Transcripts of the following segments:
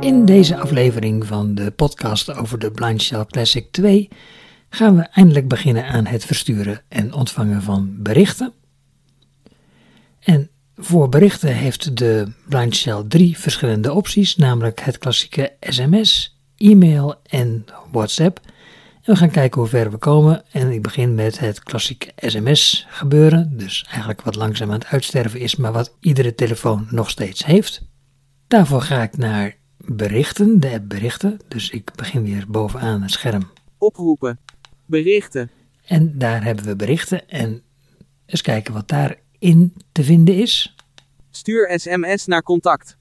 In deze aflevering van de podcast over de Blind Shell Classic 2 gaan we eindelijk beginnen aan het versturen en ontvangen van berichten. En voor berichten heeft de Blind Shell drie verschillende opties, namelijk het klassieke sms, e-mail en WhatsApp. En we gaan kijken hoe ver we komen. En ik begin met het klassieke sms gebeuren, dus eigenlijk wat langzaam aan het uitsterven is, maar wat iedere telefoon nog steeds heeft. Daarvoor ga ik naar berichten, de app berichten. Dus ik begin weer bovenaan het scherm. Oproepen. Berichten. En daar hebben we berichten en eens kijken wat daarin te vinden is. Stuur sms naar contact.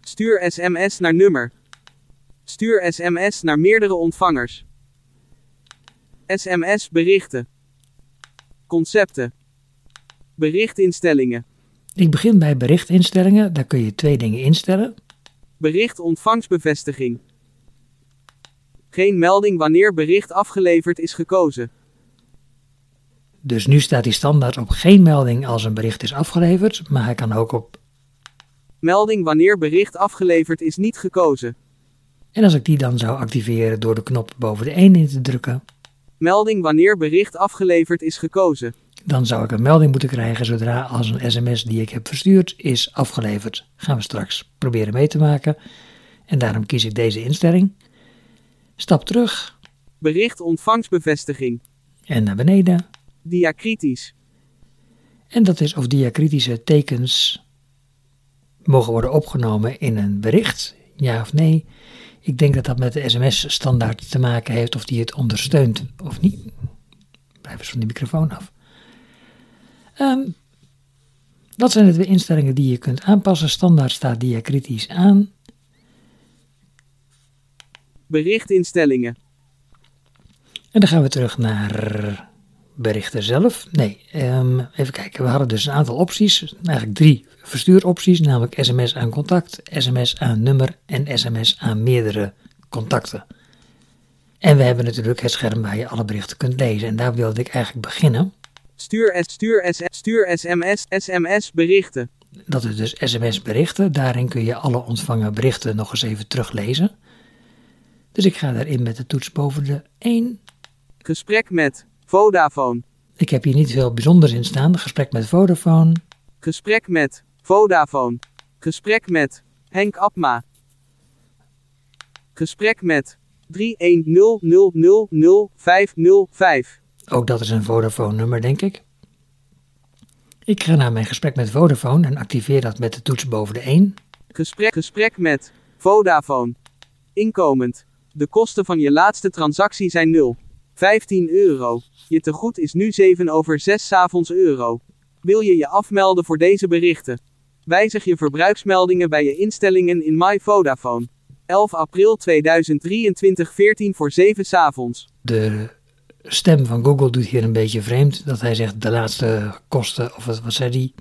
Stuur sms naar nummer. Stuur sms naar meerdere ontvangers. SMS berichten. Concepten. Berichtinstellingen. Ik begin bij berichtinstellingen, daar kun je twee dingen instellen. Bericht ontvangstbevestiging. Geen melding wanneer bericht afgeleverd is gekozen. Dus nu staat hij standaard op geen melding als een bericht is afgeleverd, maar hij kan ook op. Melding wanneer bericht afgeleverd is niet gekozen. En als ik die dan zou activeren door de knop boven de 1 in te drukken, Melding wanneer bericht afgeleverd is gekozen. Dan zou ik een melding moeten krijgen zodra als een sms die ik heb verstuurd is afgeleverd. Gaan we straks proberen mee te maken. En daarom kies ik deze instelling. Stap terug Bericht ontvangstbevestiging. en naar beneden. Diacritisch. En dat is of diacritische tekens mogen worden opgenomen in een bericht, ja of nee. Ik denk dat dat met de sms-standaard te maken heeft of die het ondersteunt of niet. Blijf eens van die microfoon af. Ehm, dat zijn de twee instellingen die je kunt aanpassen. Standaard staat diacritisch aan. Berichtinstellingen. En dan gaan we terug naar berichten zelf. Nee, ehm, even kijken. We hadden dus een aantal opties. Eigenlijk drie verstuuropties, namelijk sms aan contact, sms aan nummer en sms aan meerdere contacten. En we hebben natuurlijk het scherm waar je alle berichten kunt lezen. En daar wilde ik eigenlijk beginnen. Stuur, stuur, stuur sms, sms berichten. Dat is dus sms berichten. Daarin kun je alle ontvangen berichten nog eens even teruglezen. Dus ik ga daarin met de toets boven de 1. Gesprek met Vodafone. Ik heb hier niet veel bijzonders in staan. Gesprek met Vodafone. Gesprek met Vodafone. Gesprek met Henk Abma. Gesprek met 310000505. Ook dat is een Vodafone nummer, denk ik. Ik ga naar mijn gesprek met Vodafone en activeer dat met de toets boven de 1. Gesprek, gesprek met Vodafone. Inkomend. De kosten van je laatste transactie zijn 0. 15 euro. Je tegoed is nu 7 over 6 's avonds euro. Wil je je afmelden voor deze berichten? Wijzig je verbruiksmeldingen bij je instellingen in My Vodafone. 11 april 2023 14 voor 7 's avonds. De stem van Google doet hier een beetje vreemd. Dat hij zegt de laatste kosten, of wat, wat zei die?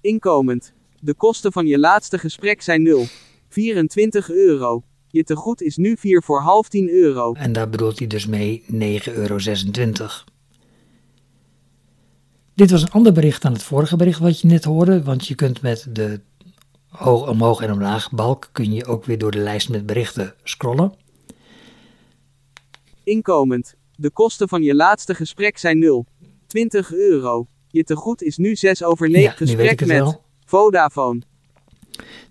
Inkomend. De kosten van je laatste gesprek zijn 0. 24 euro. Je tegoed is nu 4 voor half 10 euro. En daar bedoelt hij dus mee 9,26 euro. Dit was een ander bericht dan het vorige bericht wat je net hoorde, want je kunt met de hoog, omhoog en omlaag balk kun je ook weer door de lijst met berichten scrollen. Inkomend. De kosten van je laatste gesprek zijn 0. 20 euro. Je tegoed is nu 6 over 9 Ja, gesprek met wel. Vodafone.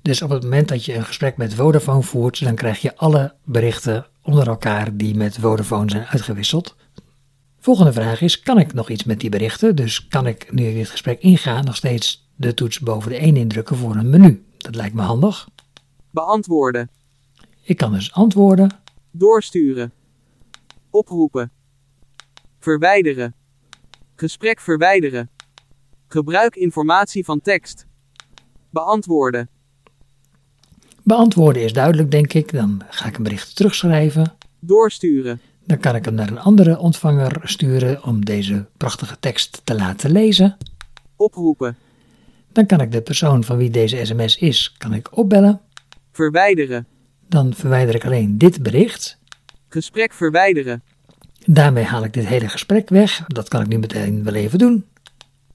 Dus op het moment dat je een gesprek met Vodafone voert, dan krijg je alle berichten onder elkaar die met Vodafone zijn uitgewisseld. Volgende vraag is, kan ik nog iets met die berichten? Dus kan ik, nu ik dit gesprek inga, nog steeds de toets boven de 1 indrukken voor een menu? Dat lijkt me handig. Beantwoorden. Ik kan dus antwoorden. Doorsturen. Oproepen. Verwijderen. Gesprek verwijderen. Gebruik informatie van tekst. Beantwoorden. Beantwoorden is duidelijk, denk ik. Dan ga ik een bericht terugschrijven. Doorsturen. Dan kan ik hem naar een andere ontvanger sturen om deze prachtige tekst te laten lezen. Oproepen. Dan kan ik de persoon van wie deze sms is, kan ik opbellen. Verwijderen. Dan verwijder ik alleen dit bericht. Gesprek verwijderen. Daarmee haal ik dit hele gesprek weg. Dat kan ik nu meteen wel even doen.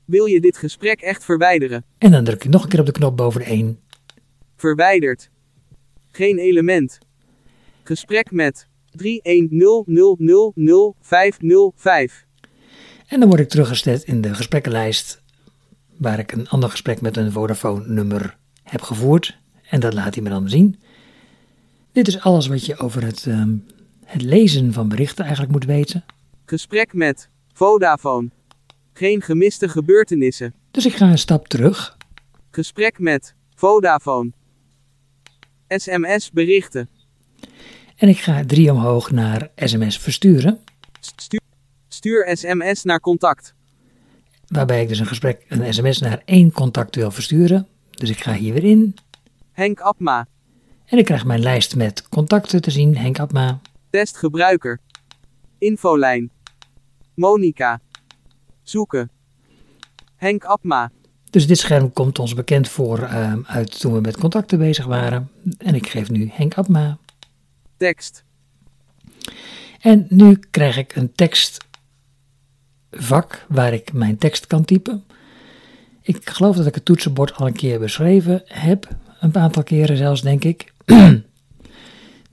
Wil je dit gesprek echt verwijderen? En dan druk ik nog een keer op de knop boven de 1. Verwijderd. Geen element. Gesprek met 310000505. En dan word ik teruggezet in de gesprekkenlijst waar ik een ander gesprek met een Vodafone-nummer heb gevoerd. En dat laat hij me dan zien. Dit is alles wat je over het, ehm, het lezen van berichten eigenlijk moet weten. Gesprek met Vodafone. Geen gemiste gebeurtenissen. Dus ik ga een stap terug. Gesprek met Vodafone. SMS berichten. En ik ga drie omhoog naar sms versturen. Stuur, stuur SMS naar contact. Waarbij ik dus een gesprek, een sms naar één contact wil versturen. Dus ik ga hier weer in. Henk Abma. En ik krijg mijn lijst met contacten te zien. Henk Abma. Test gebruiker. Infolijn. Monica. Zoeken. Henk Abma. Dus dit scherm komt ons bekend voor ehm, uit toen we met contacten bezig waren. En ik geef nu Henk Abma. Tekst. En nu krijg ik een tekstvak waar ik mijn tekst kan typen. Ik geloof dat ik het toetsenbord al een keer beschreven heb. Een aantal keren zelfs, denk ik.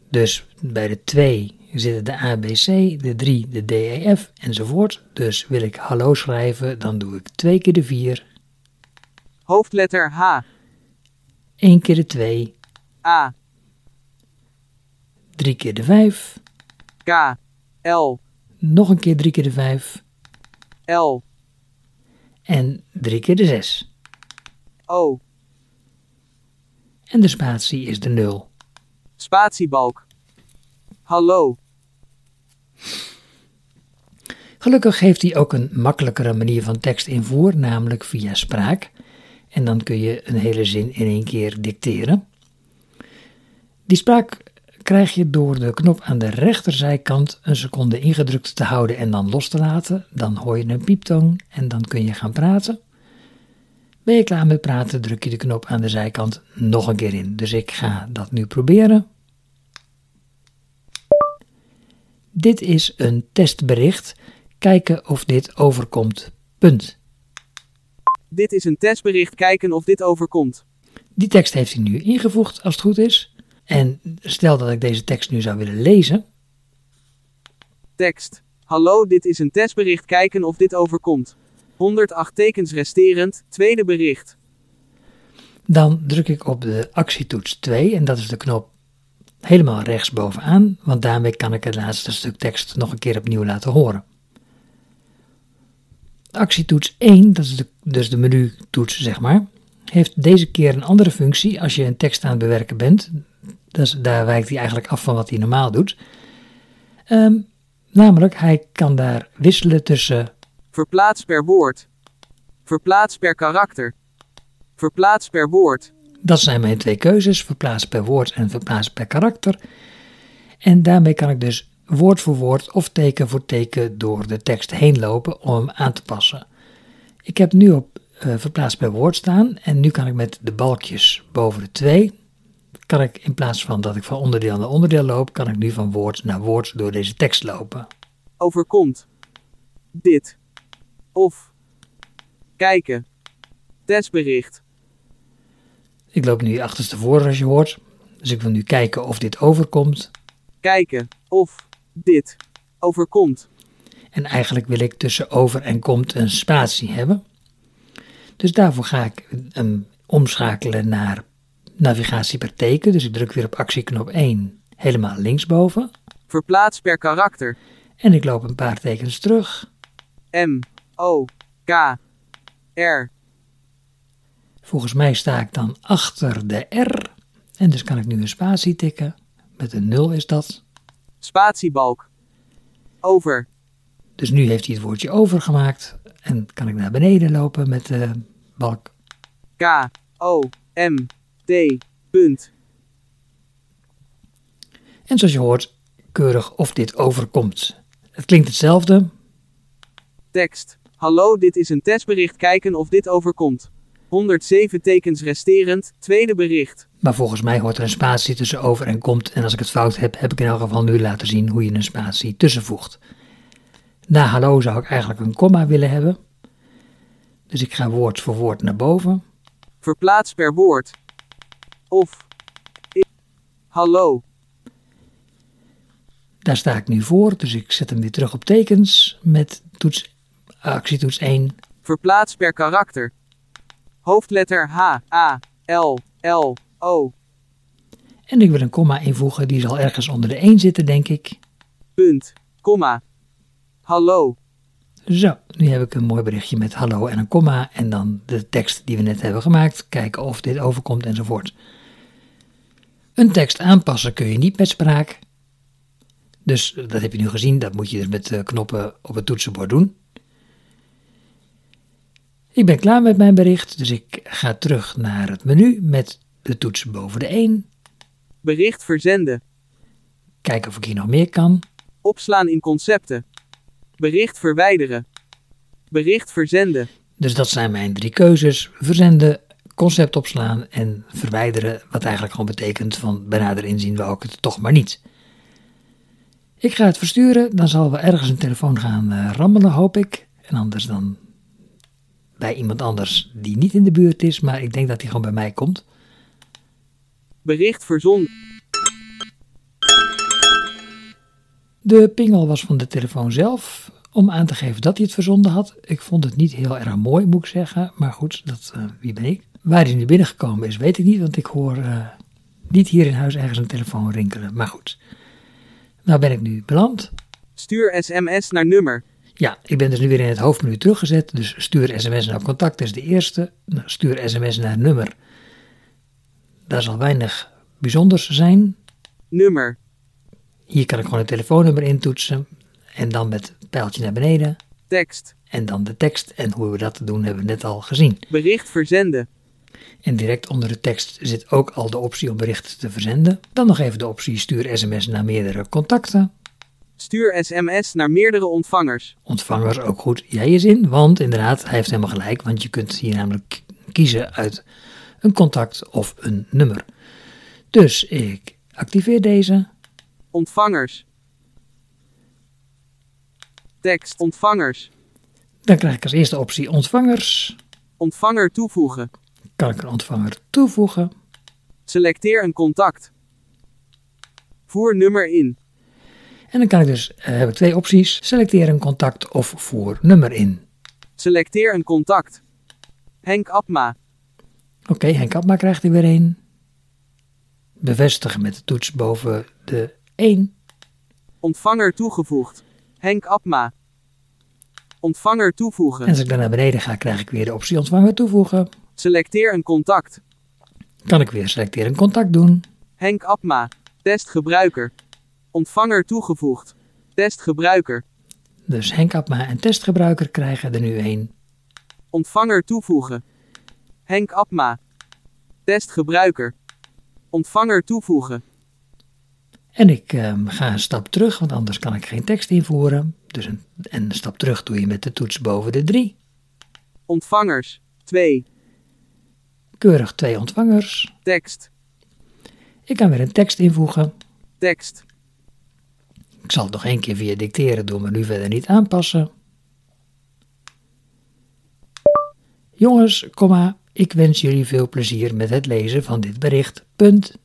dus bij de 2 zitten de A, B, C, de 3 de D, E, F enzovoort. Dus wil ik hallo schrijven, dan doe ik twee keer de 4, Hoofdletter H. één keer de 2, A. drie keer de 5, K. L. nog een keer drie keer de 5 L. en drie keer de 6. O. En de spatie is de 0. Spatiebalk. Hallo. Gelukkig heeft hij ook een makkelijkere manier van tekst invoer, namelijk via spraak. En dan kun je een hele zin in één keer dicteren. Die spraak krijg je door de knop aan de rechterzijkant een seconde ingedrukt te houden en dan los te laten. Dan hoor je een pieptoon en dan kun je gaan praten. Ben je klaar met praten, druk je de knop aan de zijkant nog een keer in. Dus ik ga dat nu proberen. Dit is een testbericht. Kijken of dit overkomt. Punt. Dit is een testbericht kijken of dit overkomt. Die tekst heeft hij nu ingevoegd als het goed is. En stel dat ik deze tekst nu zou willen lezen. Tekst. Hallo, dit is een testbericht kijken of dit overkomt. 108 tekens resterend, tweede bericht. Dan druk ik op de actietoets 2 en dat is de knop helemaal rechts bovenaan, want daarmee kan ik het laatste stuk tekst nog een keer opnieuw laten horen. Actietoets 1, dat is de, dus de menutoets zeg maar, heeft deze keer een andere functie als je een tekst aan het bewerken bent. Dus daar wijkt hij eigenlijk af van wat hij normaal doet. Ehm, namelijk, hij kan daar wisselen tussen Verplaats per woord. Verplaats per karakter. Verplaats per woord. Dat zijn mijn twee keuzes, verplaats per woord en verplaats per karakter. En daarmee kan ik dus woord voor woord of teken voor teken door de tekst heen lopen om hem aan te passen. Ik heb nu op uh, verplaats per woord staan en nu kan ik met de balkjes boven de twee, kan ik in plaats van dat ik van onderdeel naar onderdeel loop, kan ik nu van woord naar woord door deze tekst lopen. Overkomt. Dit. Of. Kijken. Testbericht. Ik loop nu achterstevoren als je hoort, dus ik wil nu kijken of dit overkomt. Kijken. Of. Dit. Overkomt. En eigenlijk wil ik tussen over en komt een spatie hebben. Dus daarvoor ga ik hem omschakelen naar navigatie per teken. Dus ik druk weer op actieknop 1 helemaal linksboven. Verplaats per karakter. En ik loop een paar tekens terug. M. O. K. R. Volgens mij sta ik dan achter de R. En dus kan ik nu een spatie tikken. Met een 0 is dat. Spatiebalk. Over. Dus nu heeft hij het woordje over gemaakt. En kan ik naar beneden lopen met de balk. K. O. M. T. Punt. En zoals je hoort, keurig of dit overkomt. Het klinkt hetzelfde. Tekst. Hallo, dit is een testbericht kijken of dit overkomt. 107 tekens resterend, tweede bericht. Maar volgens mij hoort er een spatie tussen over en komt. En als ik het fout heb, heb ik in elk geval nu laten zien hoe je een spatie tussenvoegt. Na hallo zou ik eigenlijk een komma willen hebben. Dus ik ga woord voor woord naar boven. Verplaats per woord. Of. I- Hallo. Daar sta ik nu voor, dus ik zet hem weer terug op tekens met toets, actietoets 1. Verplaats per karakter. Hoofdletter H, A, L, L, O. En ik wil een komma invoegen, die zal ergens onder de 1 zitten, denk ik. Punt. Komma. Hallo. Zo, nu heb ik een mooi berichtje met hallo en een komma en dan de tekst die we net hebben gemaakt. Kijken of dit overkomt enzovoort. Een tekst aanpassen kun je niet met spraak. Dus dat heb je nu gezien, dat moet je dus met de knoppen op het toetsenbord doen. Ik ben klaar met mijn bericht, dus ik ga terug naar het menu met de toets boven de 1. Bericht verzenden. Kijken of ik hier nog meer kan. Opslaan in concepten. Bericht verwijderen. Bericht verzenden. Dus dat zijn mijn drie keuzes: verzenden, concept opslaan en verwijderen. Wat eigenlijk gewoon betekent van benader inzien wou ik het toch maar niet. Ik ga het versturen, dan zal wel ergens een telefoon gaan eh, rammelen, hoop ik. En anders dan bij iemand anders die niet in de buurt is, maar ik denk dat hij gewoon bij mij komt. Bericht verzonden. De pingel was van de telefoon zelf, om aan te geven dat hij het verzonden had. Ik vond het niet heel erg mooi, moet ik zeggen, maar goed, dat, eh, wie ben ik? Waar hij nu binnengekomen is, weet ik niet, want ik hoor eh, niet hier in huis ergens een telefoon rinkelen. Maar goed, nou ben ik nu beland. Stuur sms naar nummer. Ja, ik ben dus nu weer in het hoofdmenu teruggezet, dus stuur sms naar contact is de eerste. Nou, stuur sms naar nummer. Daar zal weinig bijzonders zijn. Nummer. Hier kan ik gewoon het telefoonnummer intoetsen en dan met het pijltje naar beneden. Tekst. En dan de tekst. En hoe we dat doen hebben we net al gezien. Bericht verzenden. En direct onder de tekst zit ook al de optie om berichten te verzenden. Dan nog even de optie stuur sms naar meerdere contacten. Stuur sms naar meerdere ontvangers. Ontvangers ook goed. Jij is in, want inderdaad, hij heeft helemaal gelijk. Want je kunt hier namelijk kiezen uit een contact of een nummer. Dus ik activeer deze. Ontvangers. Tekst. Ontvangers. Dan krijg ik als eerste optie ontvangers. Ontvanger toevoegen. Kan ik een ontvanger toevoegen. Selecteer een contact. Voer nummer in. En dan kan ik dus, eh, heb ik twee opties. Selecteer een contact of voer nummer in. Selecteer een contact. Henk Abma. Oké, Henk Abma krijgt er weer een. Bevestigen met de toets boven de 1. Ontvanger toegevoegd. Henk Abma. Ontvanger En toevoegen. als ik dan naar beneden ga, krijg ik weer de optie ontvanger toevoegen. Selecteer een contact. Kan ik weer selecteren een contact doen. Henk Abma. Test gebruiker. Ontvanger toegevoegd. Test gebruiker. Dus Henk Abma en testgebruiker krijgen er nu een. Ontvanger toevoegen. Henk Abma. Test gebruiker. Ontvanger toevoegen. En ik ehm, ga een stap terug, want anders kan ik geen tekst invoeren. Dus een, en een stap terug doe je met de toets boven de 3. Ontvangers. 2. Keurig twee ontvangers. Tekst. Ik kan weer een tekst invoegen. Tekst. Ik zal het nog één keer via dicteren doen, maar nu verder niet aanpassen. Jongens, komma, ik wens jullie veel plezier met het lezen van dit bericht. Punt.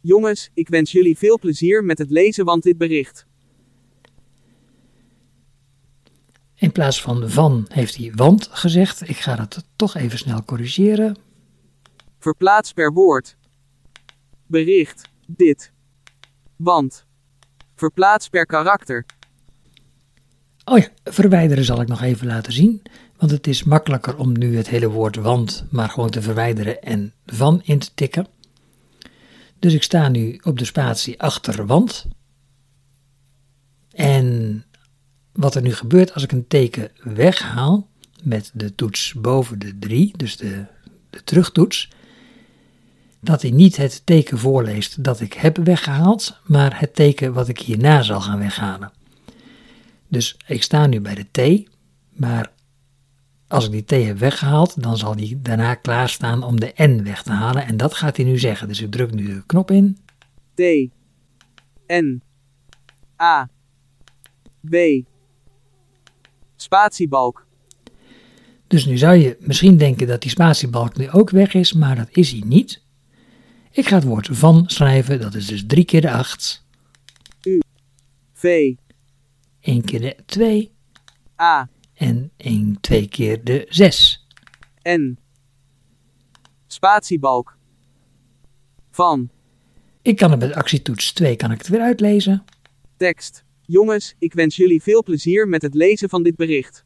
Jongens, ik wens jullie veel plezier met het lezen van dit bericht. In plaats van van heeft hij want gezegd. Ik ga dat toch even snel corrigeren. Verplaats per woord. Bericht. Dit. Want. Verplaats per karakter. Oh ja, verwijderen zal ik nog even laten zien. Want het is makkelijker om nu het hele woord want maar gewoon te verwijderen en van in te tikken. Dus ik sta nu op de spatie achter want. En wat er nu gebeurt als ik een teken weghaal met de toets boven de 3, dus de, de terugtoets, dat hij niet het teken voorleest dat ik heb weggehaald, maar het teken wat ik hierna zal gaan weghalen. Dus ik sta nu bij de T, maar als ik die T heb weggehaald, dan zal die daarna klaarstaan om de N weg te halen. En dat gaat hij nu zeggen. Dus ik druk nu de knop in. T. N. A. B. Spatiebalk. Dus nu zou je misschien denken dat die spatiebalk nu ook weg is, maar dat is hij niet. Ik ga het woord van schrijven, dat is dus 3 keer de 8. V, 1 keer de 2 A, en 1, 2 keer de 6. N. Spatiebalk. Van. Ik kan het met actietoets 2 kan ik het weer uitlezen. Tekst. Jongens, ik wens jullie veel plezier met het lezen van dit bericht.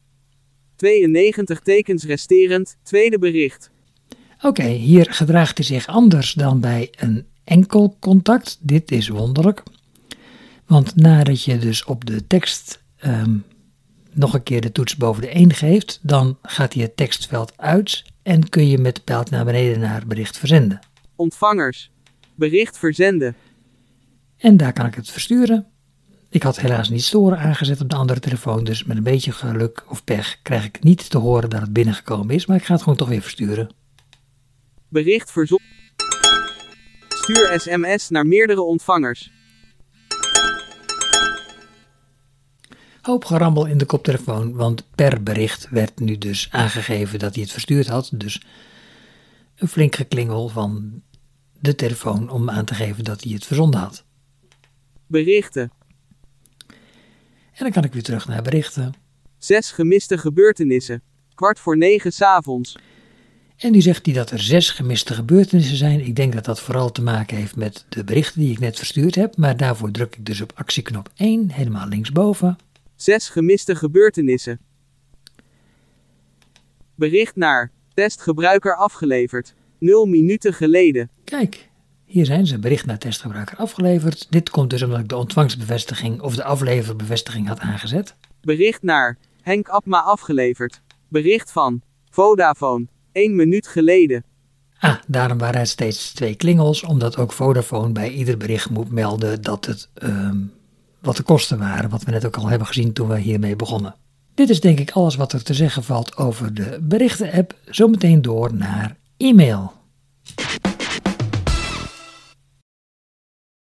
92 tekens resterend, tweede bericht. Oké, hier gedraagt hij zich anders dan bij een enkel contact. Dit is wonderlijk. Want nadat je dus op de tekst ehm, nog een keer de toets boven de 1 geeft, dan gaat hij het tekstveld uit en kun je met de pijl naar beneden naar bericht verzenden. Ontvangers. Bericht verzenden. En daar kan ik het versturen. Ik had helaas niet storen aangezet op de andere telefoon, dus met een beetje geluk of pech krijg ik niet te horen dat het binnengekomen is, maar ik ga het gewoon toch weer versturen. Bericht verzonden. Stuur sms naar meerdere ontvangers. Hoop gerammel in de koptelefoon, want per bericht werd nu dus aangegeven dat hij het verstuurd had. Dus een flink geklingel van de telefoon om aan te geven dat hij het verzonden had. Berichten. En dan kan ik weer terug naar berichten. Zes gemiste gebeurtenissen. Kwart voor negen 's avonds. En nu zegt hij dat er zes gemiste gebeurtenissen zijn. Ik denk dat dat vooral te maken heeft met de berichten die ik net verstuurd heb. Maar daarvoor druk ik dus op actieknop 1, helemaal linksboven. Zes gemiste gebeurtenissen. Bericht naar. Testgebruiker afgeleverd. 0 minuten geleden. Kijk, hier zijn ze. Bericht naar testgebruiker afgeleverd. Dit komt dus omdat ik de ontvangstbevestiging of de afleverbevestiging had aangezet. Bericht naar. Henk Abma afgeleverd. Bericht van. Vodafone. 1 minuut geleden. Ah, daarom waren het steeds twee klingels, omdat ook Vodafone bij ieder bericht moet melden dat het, ehm, wat de kosten waren, wat we net ook al hebben gezien toen we hiermee begonnen. Dit is denk ik alles wat er te zeggen valt over de berichten-app. Zometeen door naar e-mail.